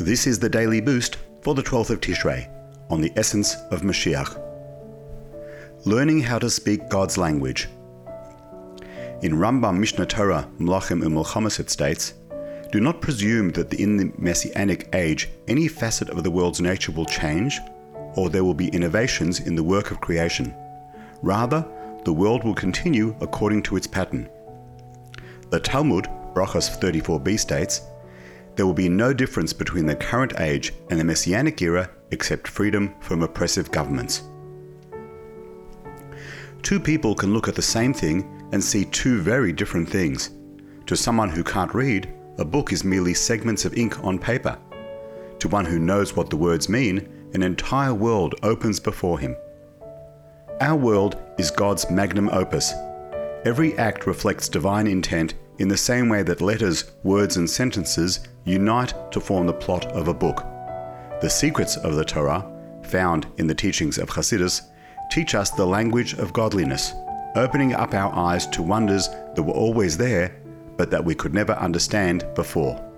This is the daily boost for the 12th of Tishrei on the essence of Mashiach. Learning how to speak God's language. In Rambam Mishneh Torah Melachim and it states, Do not presume that in the Messianic age any facet of the world's nature will change, or there will be innovations in the work of creation. Rather, the world will continue according to its pattern. The Talmud, Brachos 34b, states, There will be no difference between the current age and the Messianic era except freedom from oppressive governments. Two people can look at the same thing and see two very different things. To someone who can't read, a book is merely segments of ink on paper. To one who knows what the words mean, an entire world opens before him. Our world is God's magnum opus. Every act reflects divine intent in the same way that letters, words, and sentences unite to form the plot of a book. The secrets of the Torah, found in the teachings of Hasidus, teach us the language of godliness, opening up our eyes to wonders that were always there, but that we could never understand before.